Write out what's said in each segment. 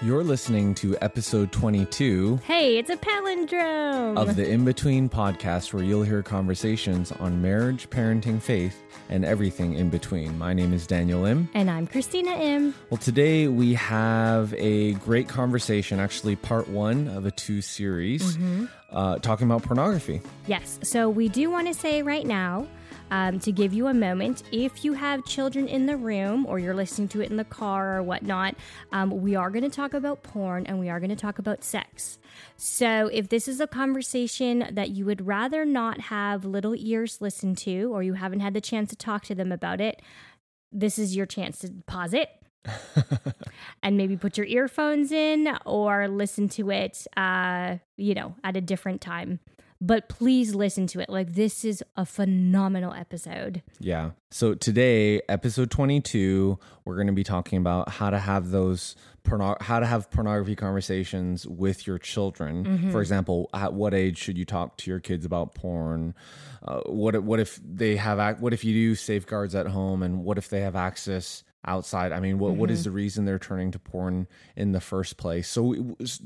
You're listening to episode 22 Hey, it's a palindrome. of the In Between podcast, where you'll hear conversations on marriage, parenting, faith, and everything in between. My name is Daniel Im. and I'm Christina Im. Well, today we have a great conversation, actually, part one of a two series, uh, talking about pornography. Yes, so we do want to say right now um, to give you a moment if you have children in the room or you're listening to it in the car or whatnot, um, we are going to talk about porn and we are going to talk about sex. So if this is a conversation that you would rather not have little ears listen to or you haven't had the chance to talk to them about it, this is your chance to pause it. and maybe put your earphones in or listen to it uh you know at a different time but please listen to it like this is a phenomenal episode Yeah. So today, episode 22, we're going to be talking about how to have those porno- how to have pornography conversations with your children. For example, at what age should you talk to your kids about porn? Uh, what what if they have what if you do safeguards at home and what if they have access outside? I mean, what what is the reason they're turning to porn in the first place? So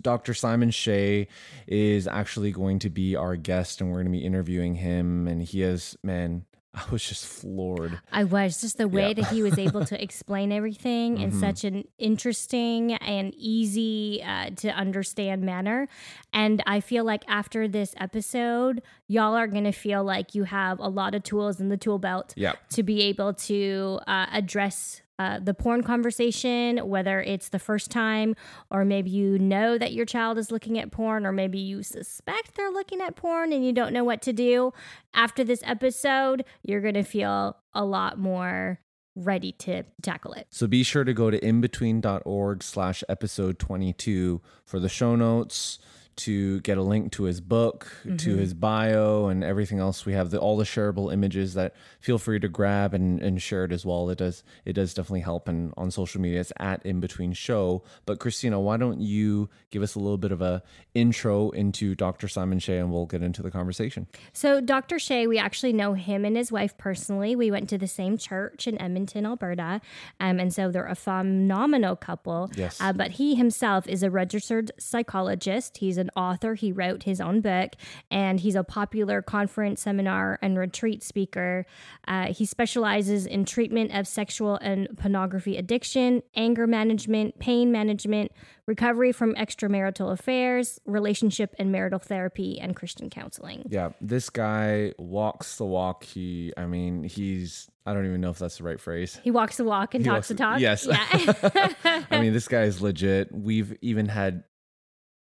Dr. Simon Sheh is actually going to be our guest and we're going to be interviewing him and he has man I was just floored. i was just the way Yeah. that he was able to explain everything in Mhm. such an interesting and easy uh, to understand manner and i feel like after this episode y'all are going to feel like you have a lot of tools in the tool belt Yeah. to be able to uh, address uh, the porn conversation, whether it's the first time, or maybe you know that your child is looking at porn, or maybe you suspect they're looking at porn and you don't know what to do. After this episode, you're going to feel a lot more ready to tackle it. So be sure to go to IMbetween.org slash episode 22 for the show notes, to get a link to his book, to his bio, and everything else. We have the, all the shareable images that feel free to grab and, and share it as well. It does it does definitely help. And on social media, it's at IMbetween Show. But Christina, why don't you give us a little bit of a intro into Dr. Simon Sheh, and we'll get into the conversation. So, Dr. Sheh, we actually know him and his wife personally. We went to the same church in Edmonton, Alberta. Um, and so they're a phenomenal couple. Yes. Uh, but he himself is a registered psychologist. He's an author. He wrote his own book, and he's a popular conference, seminar, and retreat speaker. Uh, he specializes in treatment of sexual and pornography addiction, anger management, pain management, recovery from extramarital affairs, relationship and marital therapy, and Christian counseling. Yeah, this guy walks the walk. He, I mean, he's, I don't even know if that's the right phrase. He walks the walk and He talks walks the talk. yes. Yeah. I mean, this guy is legit. We've even had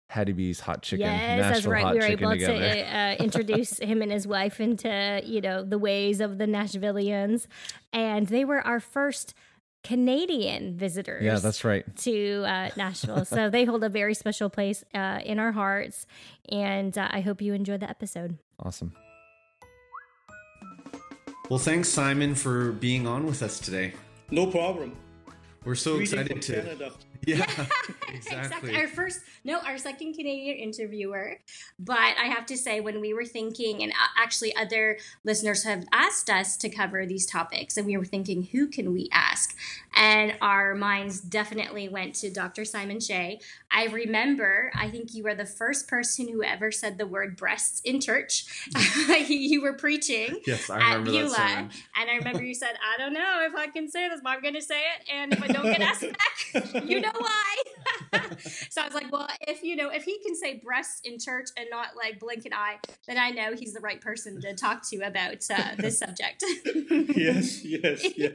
Hattie B's hot chicken, yes, that's Nashville right. hot We were able together. to uh, introduce him and his wife into, you know, the ways of the Nashvillians. And they were our first Canadian visitors. yeah, that's right. To uh, Nashville. so they hold a very special place uh, in our hearts. And uh, I hope you enjoy the episode. Awesome. Well, thanks, Simon, for being on with us today. No problem. We're so Greeting excited to. Canada. Yeah, exactly. exactly. Our first, no, our second Canadian interviewer. But I have to say, when we were thinking, and uh, actually other listeners have asked us to cover these topics, and we were thinking, who can we ask? And our minds definitely went to Dr. Simon Sheh. I remember, I think you were the first person who ever said the word breasts in church. you were preaching Yes, I at Beulah, and I remember you said, "I don't know if I can say this, but I'm going to say it, and if I don't get asked back, you know why." so I was like, "Well, if you know, if he can say breasts in church and not like blink an eye, then I know he's the right person to talk to about uh, this subject." Yes, yes, yes.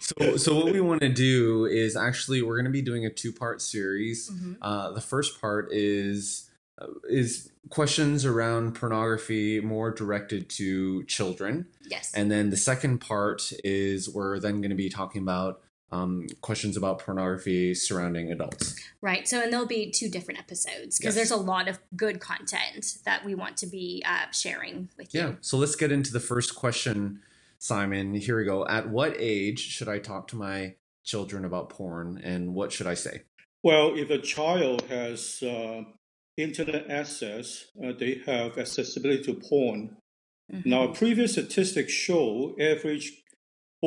So, so what we want to do is actually we're going to be doing a two-part series. Mhm. Uh, the first part is uh, is questions around pornography, more directed to children, Yes. and then the second part is we're then going to be talking about um, questions about pornography surrounding adults. Right. So, and there'll be two different episodes because Yes. there's a lot of good content that we want to be uh, sharing with you. Yeah. So let's get into the first question. Simon, here we go. At what age should I talk to my children about porn and what should I say? Well, if a child has uh, internet access, uh, they have accessibility to porn. Mm-hmm. Now, previous statistics show average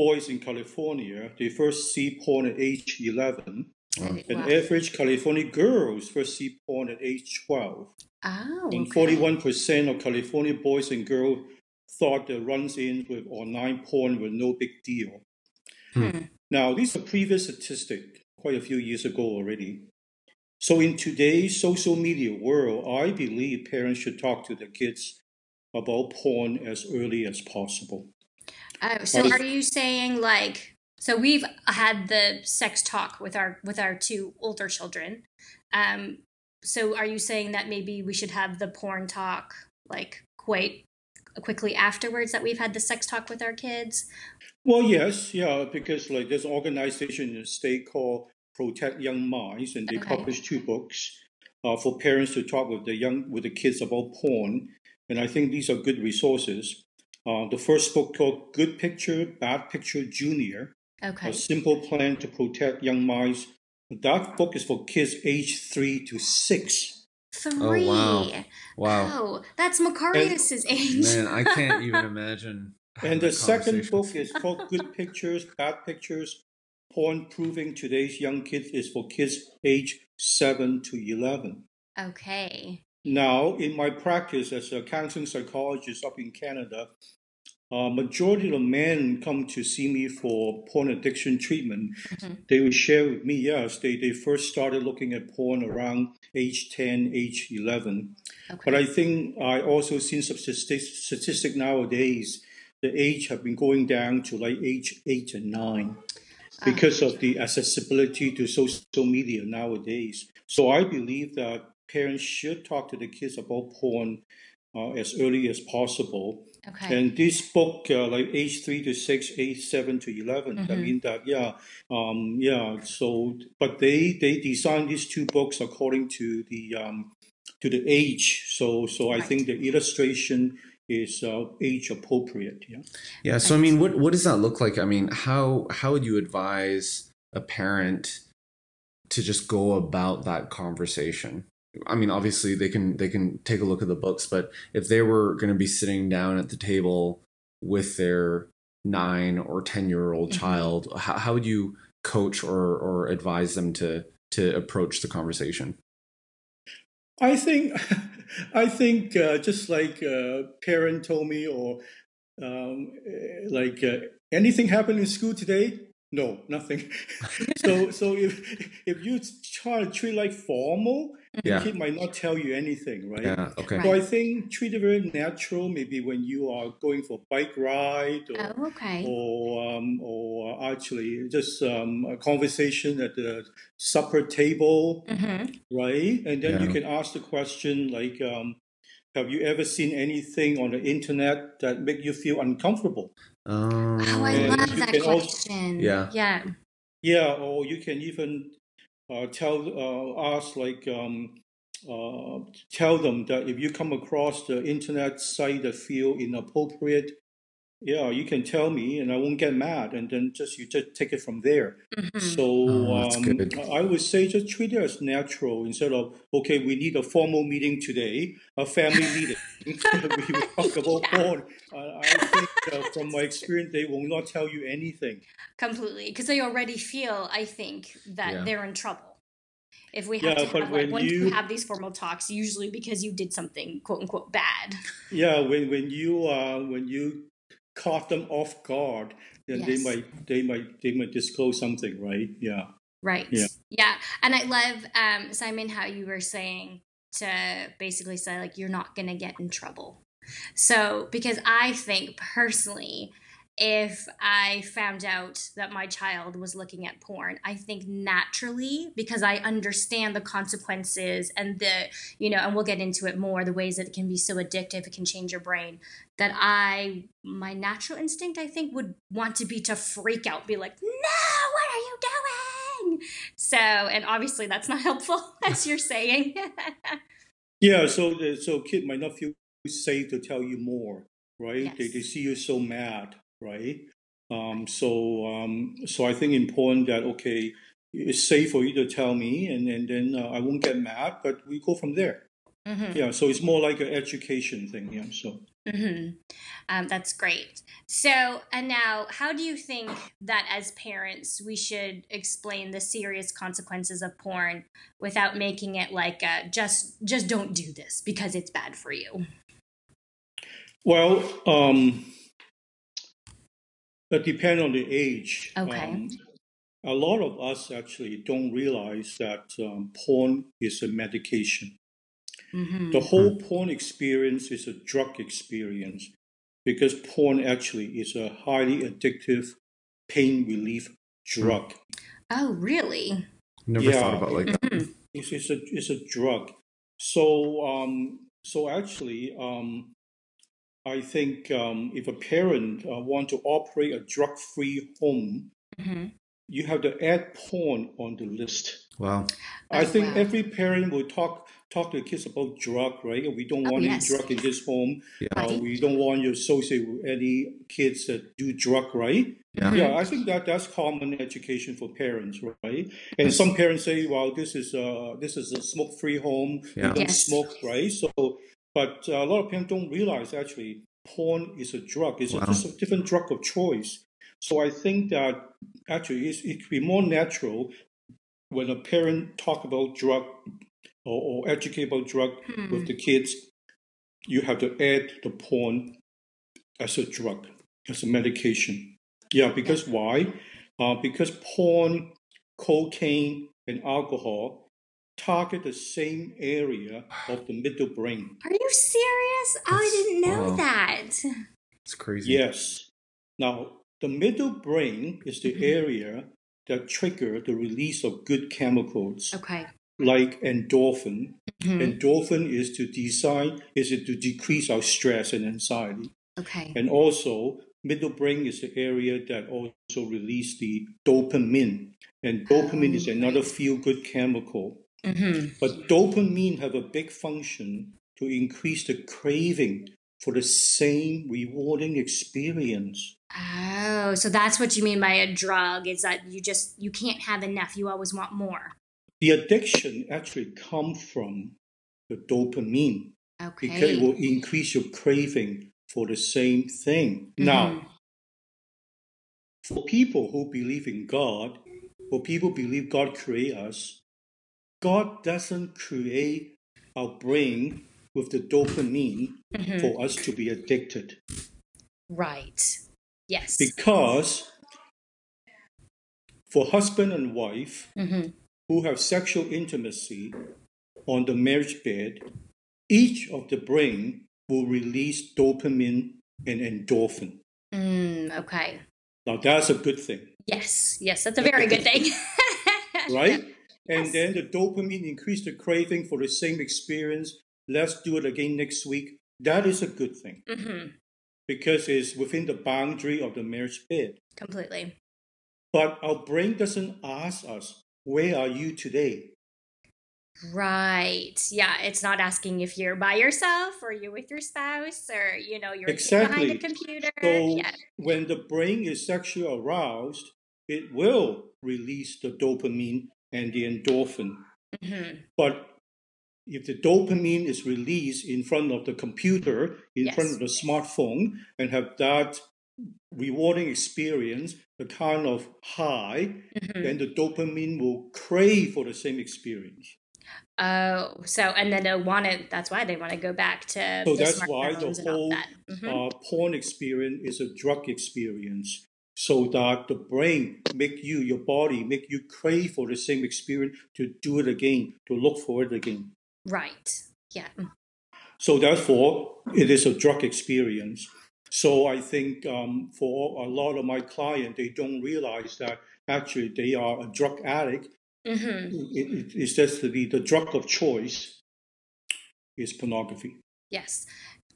boys in California they first see porn at age 11, Wow. and average California girls first see porn at age 12. Oh, And okay. 41% of California boys and girls thought the runs in with online porn were no big deal. Hmm. Now, these are previous statistics quite a few years ago already. So, in today's social media world, I believe parents should talk to their kids about porn as early as possible. Oh, so What are you saying like so we've had the sex talk with our with our two older children. Um so are you saying that maybe we should have the porn talk like quite quickly afterwards that we've had the sex talk with our kids? Well, yes, yeah, because like there's an organization in the state called Protect Young Minds, and they Okay. publish two books uh, for parents to talk with the young with the kids about porn, and I think these are good resources. Uh, the first book called Good Picture, Bad Picture Junior, Okay. a simple plan to protect young minds. That book is for kids age three to six. Three. wow. Wow. Oh, that's Macarius's age. Man, I can't even imagine. And the second book is called Good Pictures, Bad Pictures. Porn Proofing Today's Young Kids is for kids age 7 to 11. Okay. Now, in my practice as a counseling psychologist up in Canada, uh, majority of men come to see me for porn addiction treatment. Mhm. They will share with me, yes, they, they first started looking at porn around age 10, age 11. Okay. But I think I also seen some statistic, statistic nowadays. The age have been going down to like age eight and nine because of the accessibility to social media nowadays. So I believe that parents should talk to the kids about porn uh, as early as possible. Okay. And this book, uh, like age three to six, age seven to 11 I Mhm. mean that, yeah, um, yeah. So, but they they designed these two books according to the um, to the age. So, so I think the illustration is uh, age appropriate. Yeah. Yeah. So I mean, what what does that look like? I mean, how how would you advise a parent to just go about that conversation? I mean, obviously they can they can take a look at the books, but if they were going to be sitting down at the table with their nine or ten year old Mhm. child, how, how would you coach or or advise them to to approach the conversation? I think, I think uh, just like a parent told me, or um, eh, like uh, anything happened in school today? No, nothing. so, so if if you try to treat like formal, Yeah. the kid might not tell you anything, right? Yeah. Okay. So I think treat it very natural. Maybe when you are going for bike ride or oh, okay. or um, or actually just um, a conversation at the supper table, Mm-hmm. right? And then you can ask the question like, um, "Have you ever seen anything on the internet that make you feel uncomfortable?" Um, Oh, I And love that can also- question. Yeah. Yeah. Yeah, or you can even tell uh, ask like um, uh, tell them that if you come across the internet site that feel inappropriate, yeah, you can tell me, and I won't get mad, and then just you just take it from there. Mhm. So Oh, um. I would say just treat it as natural instead of okay, we need a formal meeting today, a family meeting. we will talk about porn. Uh, I think uh, from my experience, they will not tell you anything. Completely, because they already feel, I think, that Yeah. they're in trouble. If we have Yeah, to but have like when once we you- have these formal talks, usually because you did something quote unquote bad. Yeah, when when you uh, when you caught them off guard, then they might they might they might disclose something, right? Yeah. Right. Yeah. And I love, um, Simon, how you were saying to basically say, like, you're not going to get in trouble. So, because I think personally, if I found out that my child was looking at porn, I think naturally, because I understand the consequences and the, you know, and we'll get into it more, the ways that it can be so addictive, it can change your brain, that I, my natural instinct, I think, would want to be to freak out, be like, no, what are you doing? So, and obviously that's not helpful, as you're saying. Yeah. So uh, so kid might not feel safe to tell you more, right? They they see you so mad. Right? Um, so um, so I think important that okay, it's safe for you to tell me, and, and then uh, I won't get mad, but we go from there. Mm-hmm. Yeah, so it's more like an education thing. Yeah, so. Mm-hmm. Um, that's great. So, and now, how do you think that as parents we should explain the serious consequences of porn without making it like a, just just don't do this because it's bad for you? Well, um, it depends on the age. Okay. Um, a lot of us actually don't realize that um, porn is a medication. Mm-hmm. The whole porn experience is a drug experience because porn actually is a highly addictive pain relief drug. Oh, really? Never Yeah. thought about it like that. Mhm. It's, it's a it's a drug. So um, so actually, um, I think um, if a parent uh, want to operate a drug-free home, Mhm. you have to add porn on the list. Wow. I Oh, think wow. every parent will talk talk to the kids about drug, right? We don't Oh, want yes. any drug in this home. Yeah. Uh, we don't want you to associate with any kids that do drug, right? Yeah. Yeah, I think that that's common education for parents, right? And some parents say, "Well, this is a this is a smoke-free home. Yeah. We don't Yes. smoke, right?" So, but uh, a lot of parents don't realize actually porn is a drug. It's a, Wow. just a different drug of choice. So I think that actually it's, it could be more natural when a parent talk about drug or, or educate about drug Hmm. with the kids. You have to add the porn as a drug, as a medication. Yeah, because why? Uh, because porn, cocaine, and alcohol target the same area of the middle brain. Are you serious? Oh, I didn't know wow. that. It's crazy. Yes. Now, the middle brain is the area that trigger the release of good chemicals Okay. like endorphin. Mhm. Endorphin is to design, is it to decrease our stress and anxiety. Okay. And also, middle brain is the area that also release the dopamine. And dopamine is Oh, another feel-good chemical. Hmm But dopamine have a big function to increase the craving for the same rewarding experience. Oh, so that's what you mean by a drug is that you just you can't have enough. You always want more. The addiction actually comes from the dopamine because it will increase your craving for the same thing. Now, for people who believe in God, for people who believe God create us, God doesn't create our brain with the dopamine Mhm. for us to be addicted. Right. Yes. Because for husband and wife hmm who have sexual intimacy on the marriage bed, each of the brain will release dopamine and endorphin. Mm, okay. Now that's a good thing, Yes. Yes, that's a very good thing. right? And Yes. then the dopamine increase the craving for the same experience. Let's do it again next week. That is a good thing hmm because it's within the boundary of the marriage bed. Completely. But our brain doesn't ask us, where are you today? Right. Yeah. It's not asking if you're by yourself or you're with your spouse or, you know, you're Exactly. behind a computer. So yeah. when the brain is sexually aroused, it will release the dopamine and the endorphin. hmm But if the dopamine is released in front of the computer, in Yes. front of the smartphone, and have that rewarding experience, the kind of high, hmm then the dopamine will crave for the same experience. Oh, so and then they want to. That's why they want to go back to. So the that's why the smartphones and all whole that. Mhm. uh, porn experience is a drug experience. So that the brain make you, your body make you crave for the same experience to do it again, to look for it again. right. Yeah. So therefore, it is a drug experience. So I think um, for a lot of my clients, they don't realize that actually they are a drug addict. hmm It, it, it's just the, the drug of choice is pornography. Yes.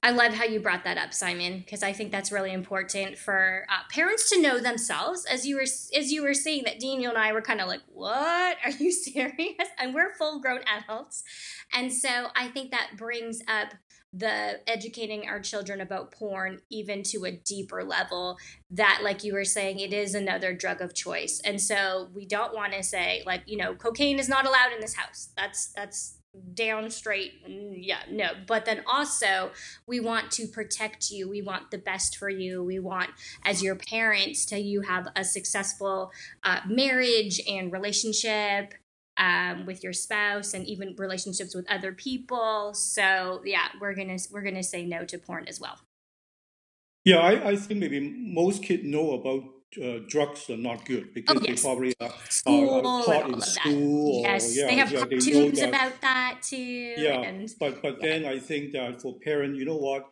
I love how you brought that up, Simon, because I think that's really important for uh, parents to know themselves. As you were as you were saying that, Daniel and I were kind of like, "What? Are you serious?" And we're full grown adults, and so I think that brings up the educating our children about porn even to a deeper level that like you were saying it is another drug of choice and so we don't want to say like you know cocaine is not allowed in this house that's that's down straight yeah no. But then also we want to protect you. We want the best for you. We want as your parents to you have a successful uh, marriage and relationship um, with your spouse and even relationships with other people. So yeah we're gonna we're gonna say no to porn as well. Yeah i, I think maybe most kids know about uh, drugs are not good because oh, yes. they probably are, school are, taught in school. Yes, or, yeah, they have yeah, cartoons they about that too. Yeah, and, but but yeah. then I think that for parents, you know what?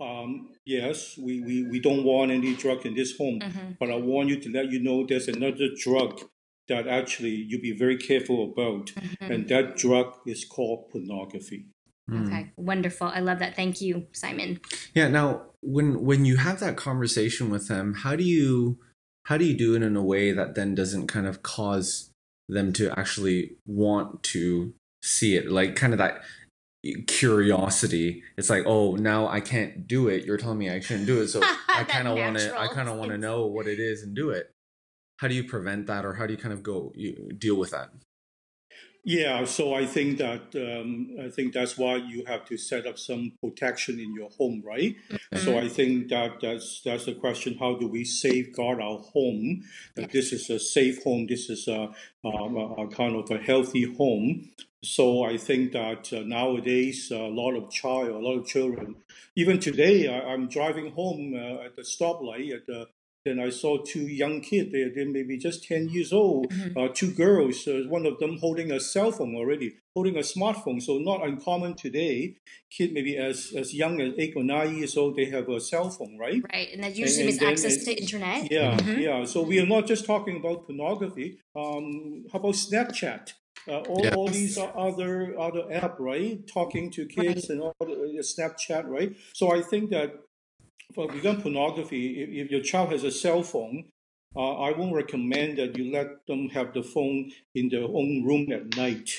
Um, yes, we, we, we don't want any drug in this home, mm-hmm. but I want you to let you know there's another drug that actually you be very careful about, mm-hmm. and that drug is called pornography. Okay, wonderful. I love that. Thank you, Simon. Yeah. Now, when when you have that conversation with them, how do you how do you do it in a way that then doesn't kind of cause them to actually want to see it? Like kind of that curiosity. It's like oh now i can't do it. You're telling me i shouldn't do it so i kind of want to i kind of want to know what it is and do it. How do you prevent that or how do you kind of go you, deal with that yeah, so I think that um, I think that's why you have to set up some protection in your home, right? Mm-hmm. So I think that that's that's the question: How do we safeguard our home? That this is a safe home. This is a, um, a, kind of a healthy home. So I think that uh, nowadays a lot of child, a lot of children. Even today, I, am driving home uh, at the stoplight at the then I saw two young kids. They, they maybe just 10 years old, mm-hmm. uh, two girls, uh, one of them holding a cell phone already, holding a smartphone. So not uncommon today. Kid maybe as, as young as eight or nine years old, they have a cell phone, right? Right, and that usually means access and, to internet. Yeah, mm-hmm. yeah. So we are not just talking about pornography. Um, how about Snapchat? Uh, all, yes. all these other other app, right? Talking to kids right. and all the, uh, Snapchat, right? So I think that for regarding pornography, if, if, your child has a cell phone, uh, I won't recommend that you let them have the phone in their own room at night.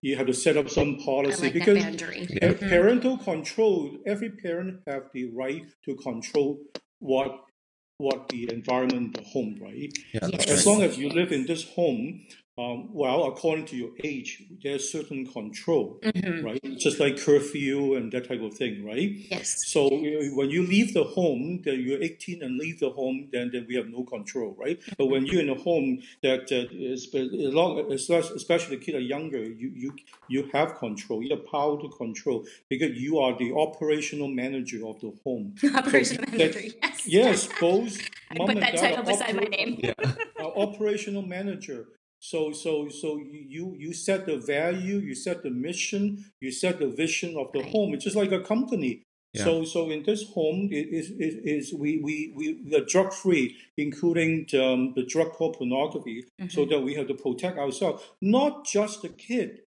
You have to set up some policy like because yeah. parental control. Every parent have the right to control what what the environment, the home, right? Yeah, yes. As long as you live in this home, um, well, according to your age, there's certain control, mm-hmm. right? Just like curfew and that type of thing, right? Yes. So uh, when you leave the home, that you're 18 and leave the home, then, then we have no control, right? Mm-hmm. But when you're in a home that uh, is, long, especially the kids are younger, you, you you have control, you have power to control because you are the operational manager of the home. operational so manager, yes. Yes, both. I put that title beside oper- my name. Yeah. uh, operational manager. So, so, so you you set the value, you set the mission, you set the vision of the home. It's just like a company. Yeah. So, so in this home, it is it, is we we we are drug free, including um, the drug called pornography, mm-hmm. so that we have to protect ourselves, not just the kid.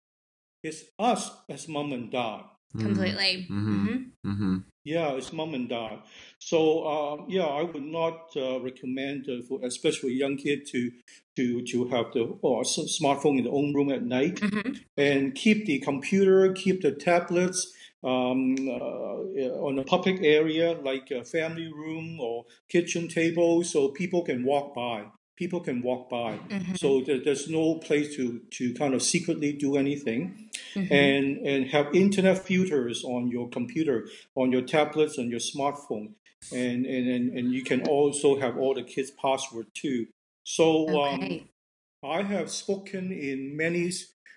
It's us as mom and dad. Completely. Mm-hmm. Mm-hmm. Yeah, it's mom and dad. So uh, yeah, I would not uh, recommend uh, for especially young kid to to to have the or smartphone in the own room at night, mm-hmm. and keep the computer, keep the tablets um, uh, on a public area like a family room or kitchen table, so people can walk by people can walk by. Mm-hmm. So there, there's no place to, to kind of secretly do anything. Mm-hmm. And, and have internet filters on your computer, on your tablets, on your smartphone. And, and, and, and you can also have all the kids' password too. So okay. um, I have spoken in many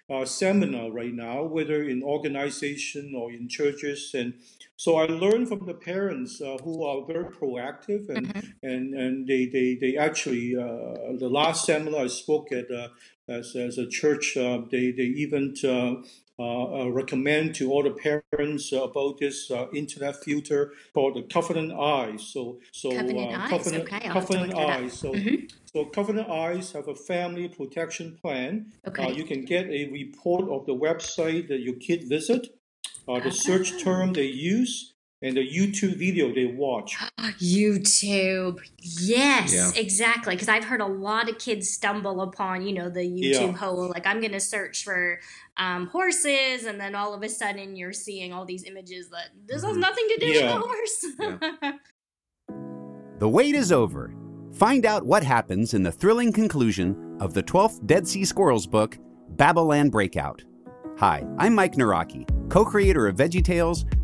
uh, seminar right now, whether in organization or in churches, and so I learned from the parents uh, who are very proactive and mm-hmm. and and they they they actually uh, the last seminar I spoke at uh, as as a church uh, they they even uh, uh, recommend to all the parents about this internet filter called the Covenant Eyes. So so Covenant Eyes. Covenant, okay, Covenant Eyes. So. Mm-hmm. So Covenant Eyes have a family protection plan. Okay. you can get a report of the website that your kid visit uh, the search term they use, and the YouTube video they watch. YouTube. Yes, Yeah. exactly. Because I've heard a lot of kids stumble upon, you know, the YouTube Yeah. hole. Like, I'm going to search for um, horses, and then all of a sudden you're seeing all these images that this has Mhm. nothing to do Yeah. with the horse. The wait is over. Find out what happens in the thrilling conclusion of the 12th Dead Sea Squirrels book, Babylon Breakout. Hi, I'm Mike Nawrocki, co creator of VeggieTales,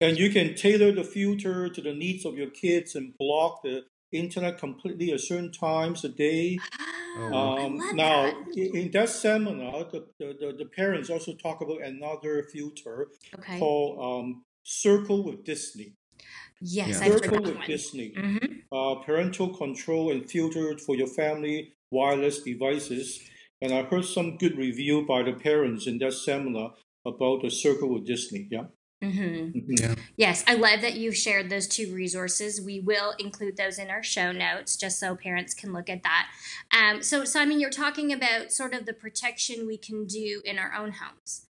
And you can tailor the filter to the needs of your kids and block the internet completely at certain times a day. I Um, love now, that. in that seminar, the, the, the, the parents also talk about another filter Okay. called um, Circle with Disney. Yes, Yeah. I've heard Circle that with one. Disney. hmm uh, parental control and filter for your family wireless devices. And I heard some good review by the parents in that seminar about the Circle with Disney. Yeah. Hmm Mhm. Yeah. Yes, I love that you've shared those two resources. We will include those in our show notes just so parents can look at that. Um, so, Simon, you're talking about sort of the protection we can do in our own homes.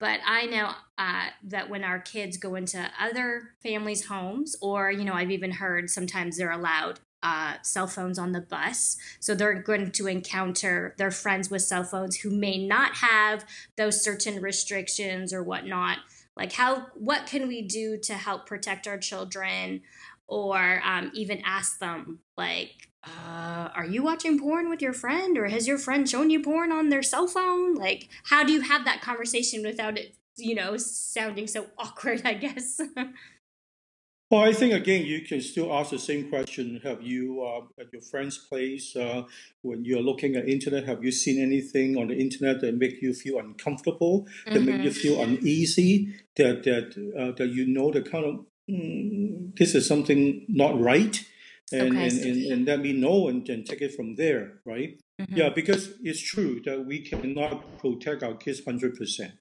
But I know uh, that when our kids go into other families' homes, or, you know, I've even heard sometimes they're allowed uh, cell phones on the bus. So they're going to encounter their friends with cell phones who may not have those certain restrictions or whatnot like how what can we do to help protect our children or um, even ask them like uh, are you watching porn with your friend or has your friend shown you porn on their cell phone? Like how do you have that conversation without it you know sounding so awkward i guess Well, I think again, you can still ask the same question. Have you, uh, at your friend's place, uh, when you're looking at internet, have you seen anything on the internet that make you feel uncomfortable, that make you feel uneasy, that that uh, that you know that kind of mm, this is something not right, and Okay. and, and, and let me know and then take it from there, right? Yeah, because it's true that we cannot protect our kids hundred percent.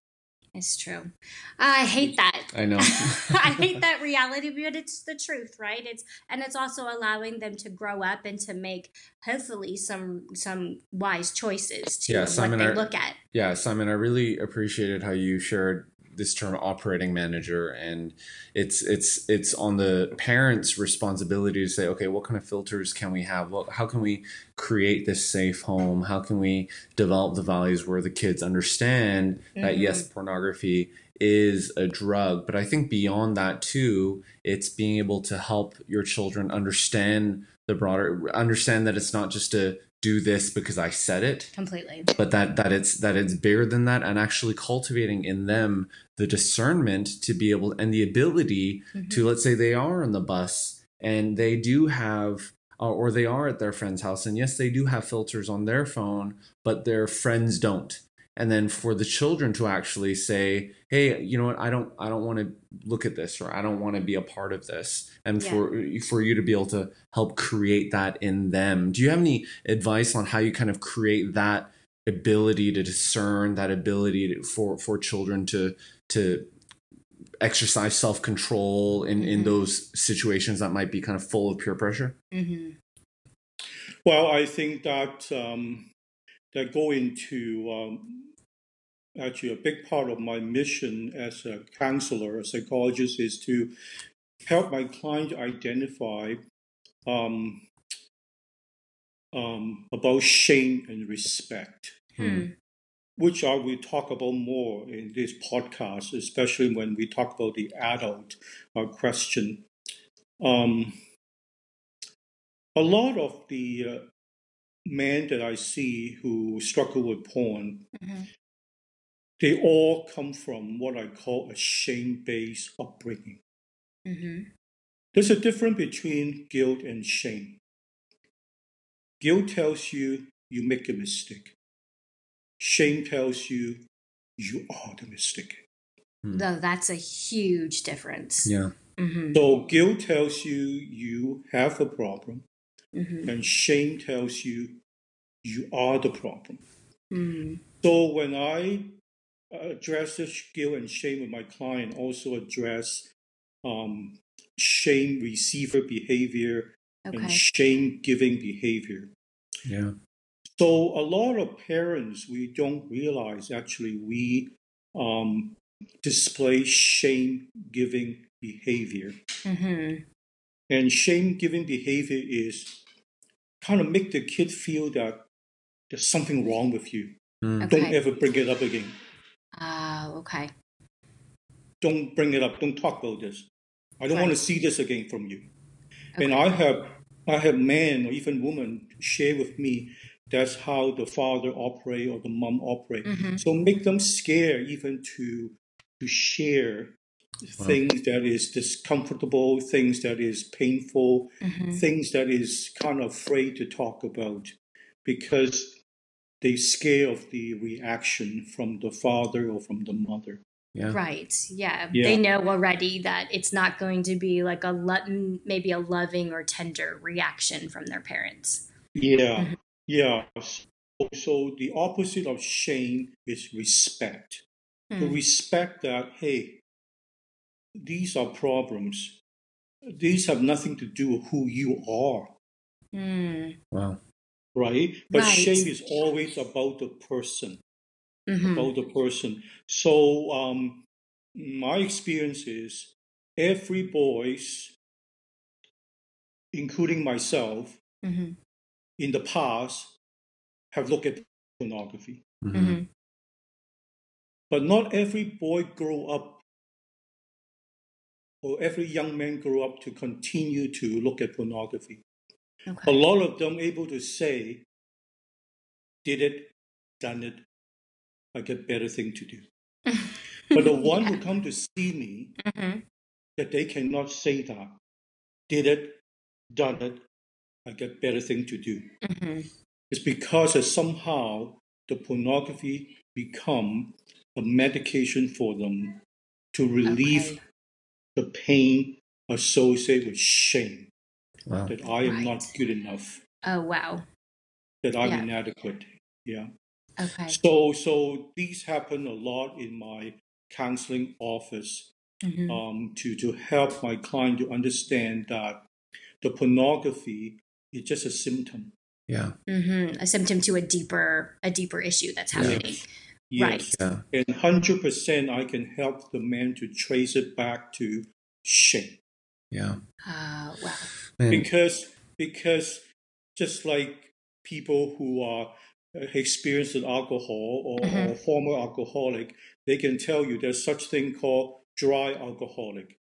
It's true i hate that I know. I hate that reality, but it's the truth, right? It's and it's also allowing them to grow up and to make hopefully some some wise choices to Yeah, what Simon, they I- look at. Yeah, Simon, I really appreciated how you shared this term operating manager and it's it's it's on the parents responsibility to say okay what kind of filters can we have? What how can we create this safe home? How can we develop the values where the kids understand that yes mm-hmm. pornography is a drug? But i think beyond that too it's being able to help your children understand the broader understand that it's not just to do this because i said it Completely. but that that it's that it's bigger than that and actually cultivating in them the discernment to be able and the ability to let's say they are on the bus and they do have uh, or they are at their friend's house and yes they do have filters on their phone but their friends don't. And then for the children to actually say hey you know what? I don't i don't want to look at this or i don't want to be a part of this and Yeah. for for you to be able to help create that in them. Do you have any advice on how you kind of create that ability to discern that ability to, for for children to to exercise self-control in in Mhm. those situations that might be kind of full of peer pressure hmm Well, I think that um, that go into um, actually a big part of my mission as a counselor, a psychologist, is to help my client identify um, um, about shame and respect, Hmm. Which I will talk about more in this podcast, especially when we talk about the adult uh, question. Um, a lot of the uh, men that I see who struggle with porn, Mhm. they all come from what I call a shame-based upbringing. hmm There's a difference between guilt and shame. Guilt tells you you make a mistake. Shame tells you you are the mistake. Though that's a huge difference. yeah Mm-hmm. So guilt tells you you have a problem, Mm-hmm. and shame tells you you are the problem. Mm-hmm. So when I address the guilt and shame with my client, also address um, shame receiver behavior and shame giving behavior. Yeah. So a lot of parents we don't realize actually we um, display shame giving behavior, Mm-hmm. and shame giving behavior is kind of make the kid feel that there's something wrong with you. Mm. Don't ever bring it up again. Ah, okay. Don't bring it up. Don't talk about this. I don't Right. want to see this again from you. And I have I have men or even women share with me that's how the father operate or the mom operate. Mhm. So make them scared even to to share things that is discomfortable, things that is painful, Mhm. things that is kind of afraid to talk about because they scare of the reaction from the father or from the mother. Yeah. Right. Yeah. Yeah. They know already that it's not going to be like a lo- maybe a loving or tender reaction from their parents. Yeah, Mhm. Yeah. So, so the opposite of shame is respect. To Hmm. respect that, hey, these are problems. These have nothing to do with who you are, Mm. Wow. right? But Right. shame is always about the person, Mhm. about the person. So, um, my experience is every boys, including myself, Mhm. In the past, have looked at pornography. Mhm. Mhm. But not every boy grow up or every young man grow up to continue to look at pornography. A lot of them able to say, did it, done it, I get better thing to do. But the one who come to see me, Mhm. that they cannot say that, did it, done it, I get better thing to do. Mhm. It's because that somehow the pornography become a medication for them to relieve Okay. the pain associated with shame Wow. that I am not good enough, Oh wow. that I'm Yeah. inadequate. Yeah. Okay. So so these happen a lot in my counseling office Mhm. um, to to help my client to understand that the pornography is just a symptom. Yeah. Mhm. A symptom to a deeper a deeper issue that's happening. Right. Yes. Yeah. And hundred percent I can help the man to trace it back to shame. Yeah. Uh, wow. Man. because because just like people who are uh, experienced with alcohol or, Mhm. or former alcoholic, they can tell you there's such thing called dry alcoholic.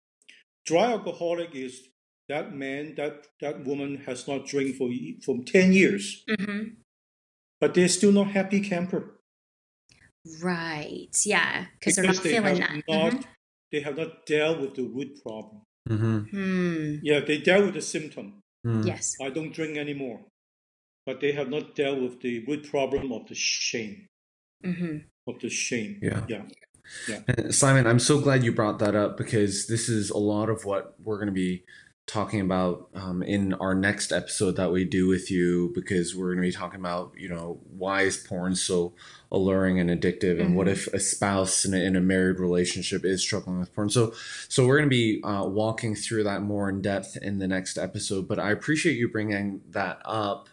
Dry alcoholic is that man, that that woman has not drank for for ten years, hmm but they're still not happy camper Right. Yeah. Because they're not feeling that. not Mhm. they have not dealt with the root problem. Mm-hmm. Hmm. Yeah, they dealt with the symptom. Yes. I don't drink anymore. But they have not dealt with the root problem of the shame. hmm Of the shame. Yeah. Yeah. And Simon, I'm so glad you brought that up because this is a lot of what we're going to be talking about um, in our next episode that we do with you because we're going to be talking about, you know, why is porn so alluring and addictive and what if a spouse in a, in a married relationship is struggling with porn. So, so we're going to be uh, walking through that more in depth in the next episode, but I appreciate you bringing that up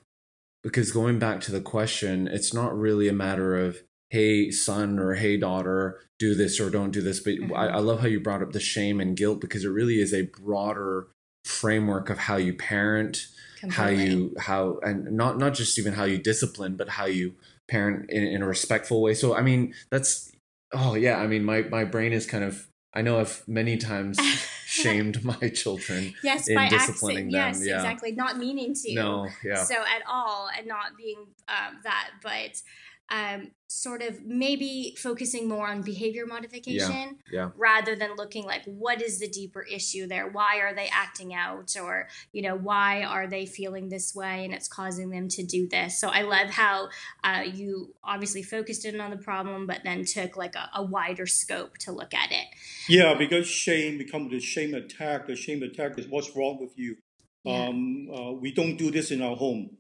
because going back to the question, it's not really a matter of, hey, son or hey, daughter, do this or don't do this. But I, I love how you brought up the shame and guilt because it really is a broader framework of how you parent, how you, how, and not, not just even how you discipline, but how you parent in, in a respectful way. So, I mean, that's, oh, yeah. I mean, my, my brain is kind of, I know I've many times shamed my children. Yes, in by disciplining accident. them, Yes, yeah. exactly. Not meaning to. No, yeah. So at all, and not being um, that, but um, sort of maybe focusing more on behavior modification yeah. rather than looking like what is the deeper issue there why are they acting out or you know why are they feeling this way and it's causing them to do this so i love how uh, you obviously focused in on the problem but then took like a, a wider scope to look at it Yeah, because shame becomes the shame attack. The shame attack is what's wrong with you. Yeah. Um, uh, we don't do this in our home.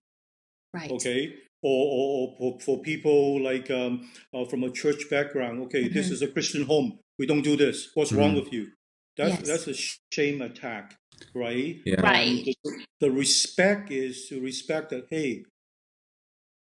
right okay or, or, or for, for people like um, uh, from a church background okay this Mhm. is a christian home we don't do this what's wrong with you that's Yes. that's a shame attack right Yeah. Right. the, the respect is to respect that hey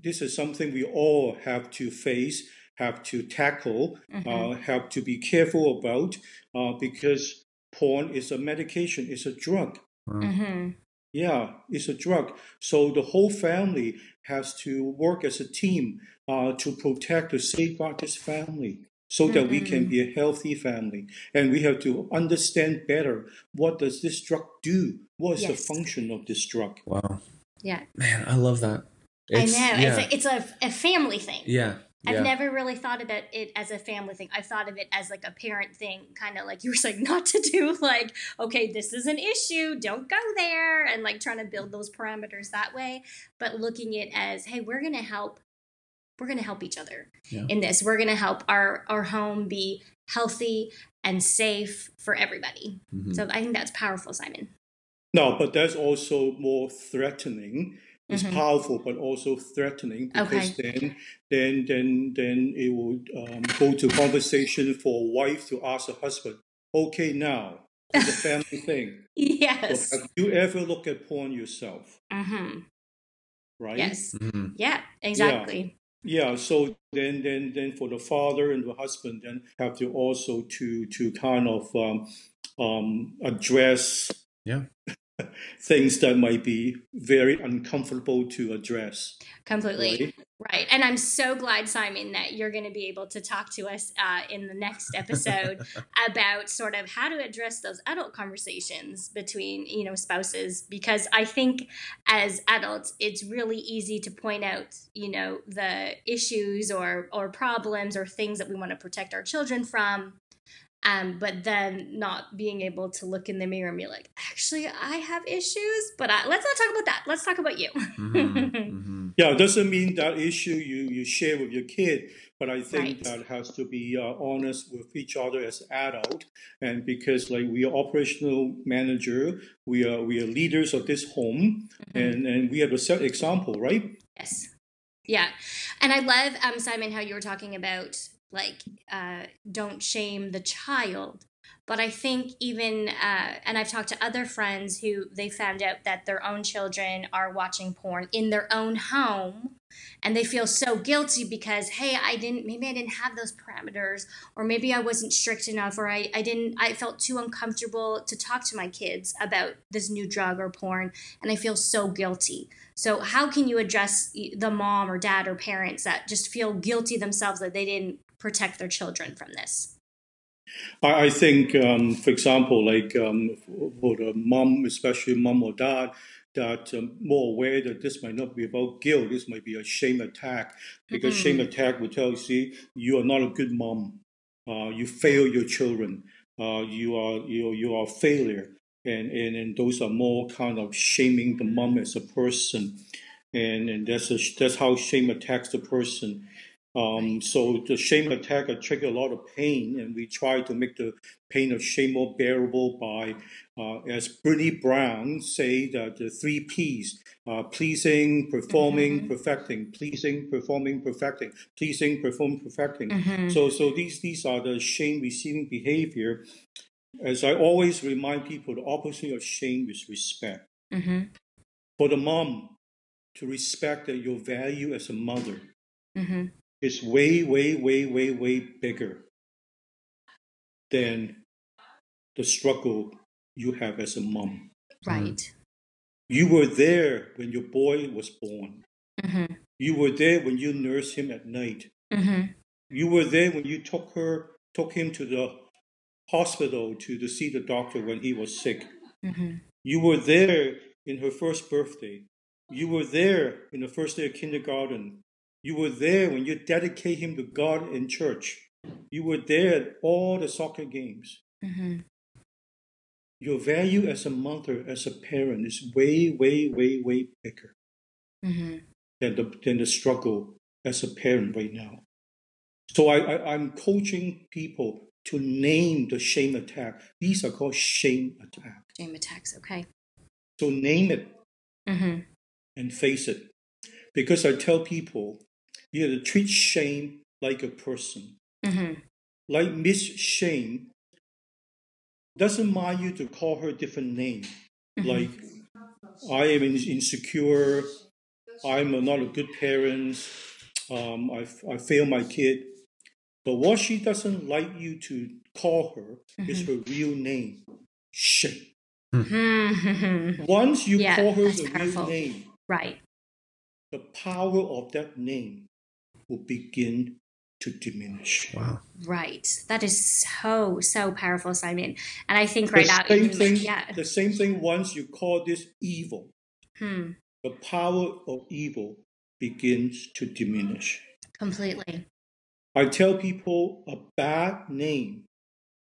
this is something we all have to face have to tackle Mhm. uh, have to be careful about uh, because porn is a medication it's a drug hmm yeah, it's a drug. So the whole family has to work as a team uh, to protect, to safeguard this family so that we can be a healthy family. And we have to understand better what does this drug do? What is the function of this drug? Wow. yeah Man, I love that. It's- i know Yeah. it's, a, it's a, a family thing yeah. I've yeah. never really thought about it as a family thing. I've thought of it as like a parent thing, kind of like you were saying not to do, like, okay, this is an issue, don't go there, and like trying to build those parameters that way. But looking at it as, hey, we're gonna help, we're gonna help each other Yeah. in this. We're gonna help our our home be healthy and safe for everybody. Mhm. So I think that's powerful, Simon. No, but that's also more threatening. It's Mhm. powerful, but also threatening because Okay. then, then, then, then it would um, go to conversation for a wife to ask her husband. Okay, now it's a family thing. Yes. So have you ever looked at porn yourself? hmm Right? Yes. Mhm. Yeah. Exactly. Yeah. So then, then, then, for the father and the husband, then have to also to to kind of um, um, address Yeah. things that might be very uncomfortable to address. Completely. Right? Right. And I'm so glad, Simon, that you're going to be able to talk to us uh, in the next episode about sort of how to address those adult conversations between, you know, spouses. Because I think as adults, it's really easy to point out, you know, the issues or, or problems or things that we want to protect our children from. Um, but then not being able to look in the mirror and be like, actually, I have issues, but I, let's not talk about that. Let's talk about you. Mhm. Mhm. Yeah, it doesn't mean that issue you, you share with your kid, but I think Right. that has to be uh, honest with each other as adult, and because like we are operational manager, we are we are leaders of this home, and and we have to set example, right? Yes. Yeah. And I love, um, Simon, how you were talking about like, uh, don't shame the child. But I think even, uh, and I've talked to other friends who they found out that their own children are watching porn in their own home and they feel so guilty because, hey, I didn't, maybe I didn't have those parameters or maybe I wasn't strict enough or I, I didn't, I felt too uncomfortable to talk to my kids about this new drug or porn and I feel so guilty. So, how can you address the mom or dad or parents that just feel guilty themselves that they didn't protect their children from this? I, think, um, for example, like um, for, the mom, especially mom or dad, that um, more aware that this might not be about guilt, this might be a shame attack, because Mhm. shame attack will tell you, see, you are not a good mom, uh, you fail your children, uh, you are you you are a failure, and, and and those are more kind of shaming the mom as a person, and and that's a, that's how shame attacks the person. Um, so the shame attack uh, trigger a lot of pain, and we try to make the pain of shame more bearable by, uh, as Brené Brown say, that the three P's: uh, pleasing, performing, Mhm. perfecting. Pleasing, performing, perfecting. Pleasing, perform, perfecting. Mm-hmm. So, so these these are the shame receiving behavior. As I always remind people, the opposite of shame is respect. Mm-hmm. For the mom to respect that your value as a mother Mm-hmm. Is way, way, way, way, way bigger than the struggle you have as a mom. Right. You were there when your boy was born. Mm-hmm. You were there when you nursed him at night. Mm-hmm. You were there when you took her, took him to the hospital to, to see the doctor when he was sick. Mm-hmm. You were there in her first birthday. You were there in the first day of kindergarten You were there when you dedicate him to God in church. You were there at all the soccer games. Mhm. Your value as a mother, as a parent, is way, way, way, way bigger Mhm. than the than the struggle as a parent right now. So I, I I'm coaching people to name the shame attack. These are called shame attack. Shame attacks. Okay. So name it Mm-hmm. and face it. Because I tell people you have to treat shame like a person. Mm-hmm. Like Miss Shame doesn't mind you to call her a different name. Like I am in- insecure, I'm not a good parent, um, I, I failed my kid. But what she doesn't like you to call her is her real name, Shame. Mm-hmm. Once you Yeah, call her the real name, Right. the power of that name will begin to diminish. Wow. Right. That is so so powerful, Simon. And I think right the now, same thing, yeah. the same thing once you call this evil, Hmm. the power of evil begins to diminish. Completely. I tell people a bad name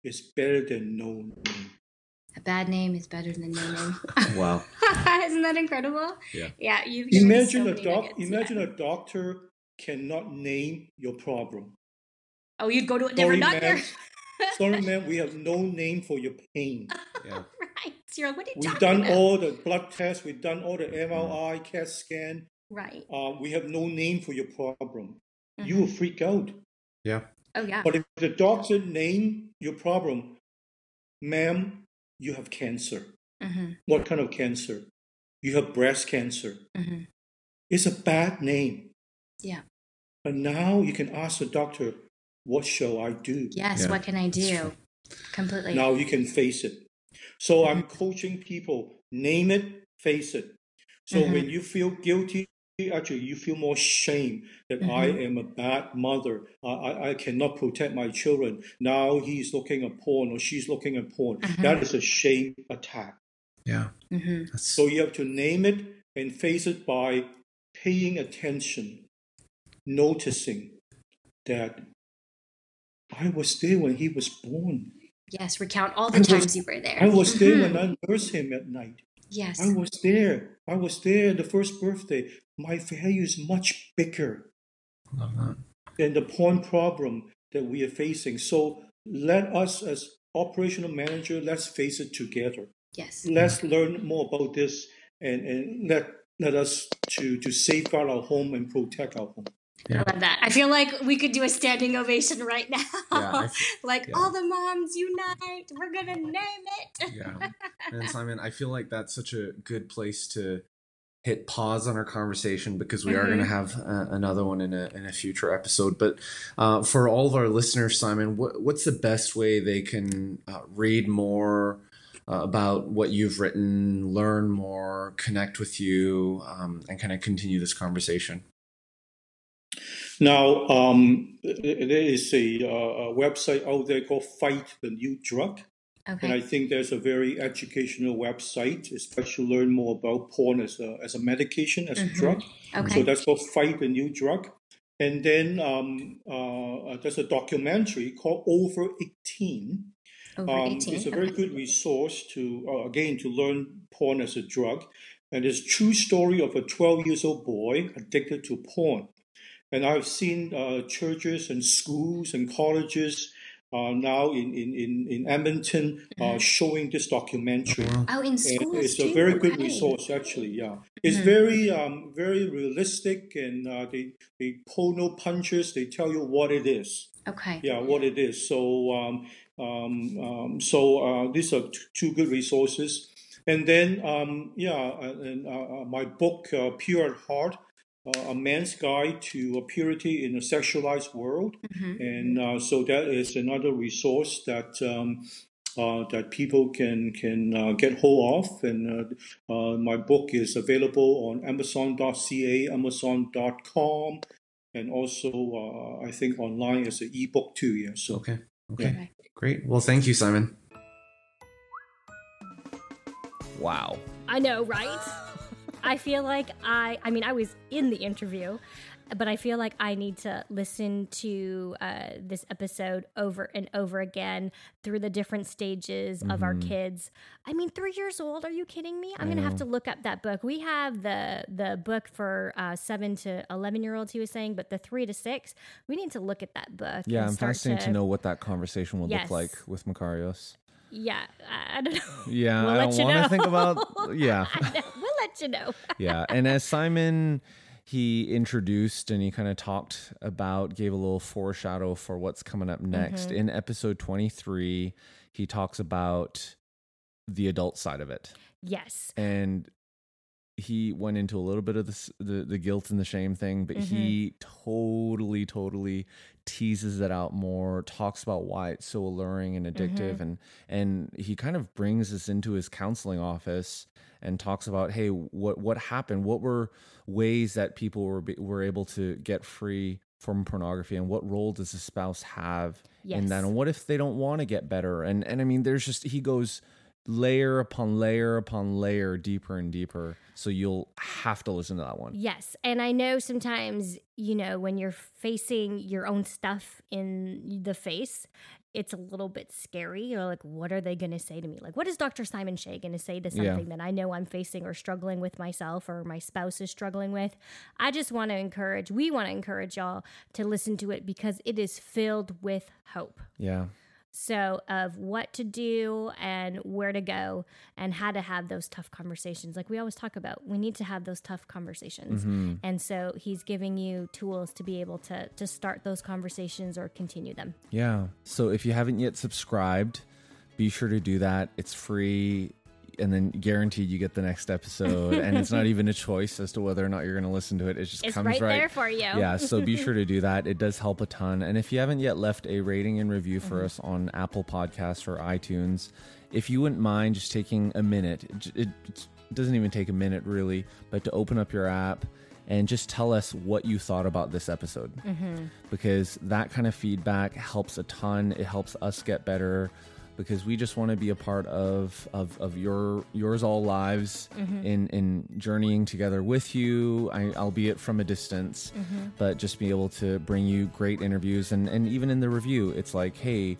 is better than no name. A bad name is better than no name. Wow. Isn't that incredible? Yeah. Yeah. You've given Imagine so a many doc, nuggets, imagine yeah. a doctor cannot name your problem. Oh, you'd go to a Sorry, different doctor. ma'am. Sorry, man, we have no name for your pain. Yeah. right. So you're like, what are you We've done about? all the blood tests, we've done all the MRI, CAT scan. Right. Uh, we have no name for your problem. You Mhm. will freak out. Yeah. Oh yeah. But if the doctor name your problem, ma'am, you have cancer. Mm-hmm. What kind of cancer? You have breast cancer. Mm-hmm. It's a bad name. Yeah. But now you can ask the doctor, what shall I do? Yes. Yeah, what can I do? Completely. Now you can face it. So I'm Mm-hmm. coaching people, name it, face it. So Mhm. when you feel guilty, actually you feel more shame that I Mm-hmm. am a bad mother. I, I, I cannot protect my children. Now he's looking at porn or she's looking at porn. Mhm. That is a shame attack. Yeah. Mm-hmm. So you have to name it and face it by paying attention, noticing that I was there when he was born. Yes. Recount all the I was- times you were there. I was there Mhm. when I nursed him at night. Yes. I was there. I was there the first birthday. My value is much bigger love that. than the porn problem that we are facing. So let us, as operational manager, let's face it together. Yes. Let's learn more about this and, and let let us to to safeguard our home and protect our home. Yeah. I love that. I feel like we could do a standing ovation right now. Yeah, like yeah. all the moms unite. We're gonna name it. Yeah. And Simon, I feel like that's such a good place to hit pause on our conversation because we are Mhm. going to have uh, another one in a in a future episode. But uh, for all of our listeners, Simon, what, what's the best way they can uh, read more uh, about what you've written, learn more, connect with you, um, and kind of continue this conversation? Now, um, there is a, uh, a website out there called Fight the New Drug. And I think there's a very educational website, especially to learn more about porn as a, as a medication, as a Mhm. drug. So that's called Fight the New Drug. And then um, uh, there's a documentary called Over 18. Over Um, 18. it's a very okay. good resource to, uh, again, to learn porn as a drug. And it's true story of a 12 years old boy addicted to porn. And I've seen uh, churches and schools and colleges uh, now in, in, in, in Edmonton uh, showing this documentary. Oh, in And schools it's too. a very good resource, actually. Yeah, it's Mhm. very, um, very realistic, and uh, they they pull no punches. They tell you what it is. Okay. Yeah, what it is. So, um, um, um, so uh, these are t- two good resources. And then, um, yeah, and uh, my book, uh, Pure at Heart, a man's guide to uh, purity in a sexualized world. Mhm. And uh, so that is another resource that um, uh, that people can can uh, get hold of. And uh, uh, my book is available on Amazon.ca, Amazon.com, and also uh, I think online as an ebook too. Yeah. So Okay. Okay. Okay. Great. Well, thank you, Simon. Wow. I know, right? I feel like I, I mean, I was in the interview, but I feel like I need to listen to uh, this episode over and over again through the different stages of our Mm-hmm. kids. I mean, three years old? Are you kidding me? I'm gonna have to look up that book. We have the the book for uh, seven to eleven year olds. He was saying, but the three to six, we need to look at that book. Yeah, I'm fascinated to know what that conversation will Yes. look like with Macarios. Yeah, I I don't know. Yeah, We'll I don't want to think about. Yeah, you know. yeah. And as Simon he introduced and he kind of talked about, gave a little foreshadow for what's coming up next. Mm-hmm. In episode 23, he talks about the adult side of it. yes. And he went into a little bit of this, the the guilt and the shame thing, but he mm-hmm. totally, totally teases it out more. Talks about why it's so alluring and addictive, mm-hmm. and and he kind of brings us into his counseling office and talks about, hey, what what happened? What were ways that people were were able to get free from pornography, and what role does the spouse have in that? And what if they don't want to get better? And and I mean, there's just he goes layer upon layer upon layer deeper and deeper so you'll have to listen to that one Yes. And I know sometimes, you know, when you're facing your own stuff in the face, it's a little bit scary. You're like, what are they going to say to me? Like, what is Dr. Simon Sheh going to say to Yeah. something that I know I'm facing or struggling with myself or my spouse is struggling with? I just want to encourage, we want to encourage y'all to listen to it because it is filled with hope. yeah So, of what to do and where to go and how to have those tough conversations. Like we always talk about, we need to have those tough conversations. Mm-hmm. And so, he's giving you tools to be able to, to start those conversations or continue them. yeah so if you haven't yet subscribed be sure to do that it's free and then guaranteed you get the next episode and it's not even a choice as to whether or not you're going to listen to it. It just It's comes right there for you. yeah so be sure to do that. It does help a ton. And if you haven't yet left a rating and review for mm-hmm. us on apple podcasts or itunes if you wouldn't mind just taking a minute it, it, it doesn't even take a minute really but to open up your app and just tell us what you thought about this episode. Mm-hmm. Because that kind of feedback helps a ton. It helps us get better because we just want to be a part of of, of your yours all lives mm-hmm. in in journeying together with you I, albeit from a distance mm-hmm. but just be able to bring you great interviews and and even in the review it's like hey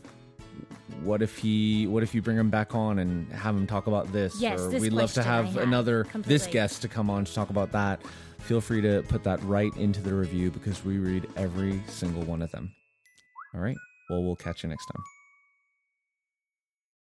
what if he what if you bring him back on and have him talk about this? Yes, or this we'd love to have another this guest to come on to talk about that. Feel free to put that right into the review because we read every single one of them. All right well we'll catch you next time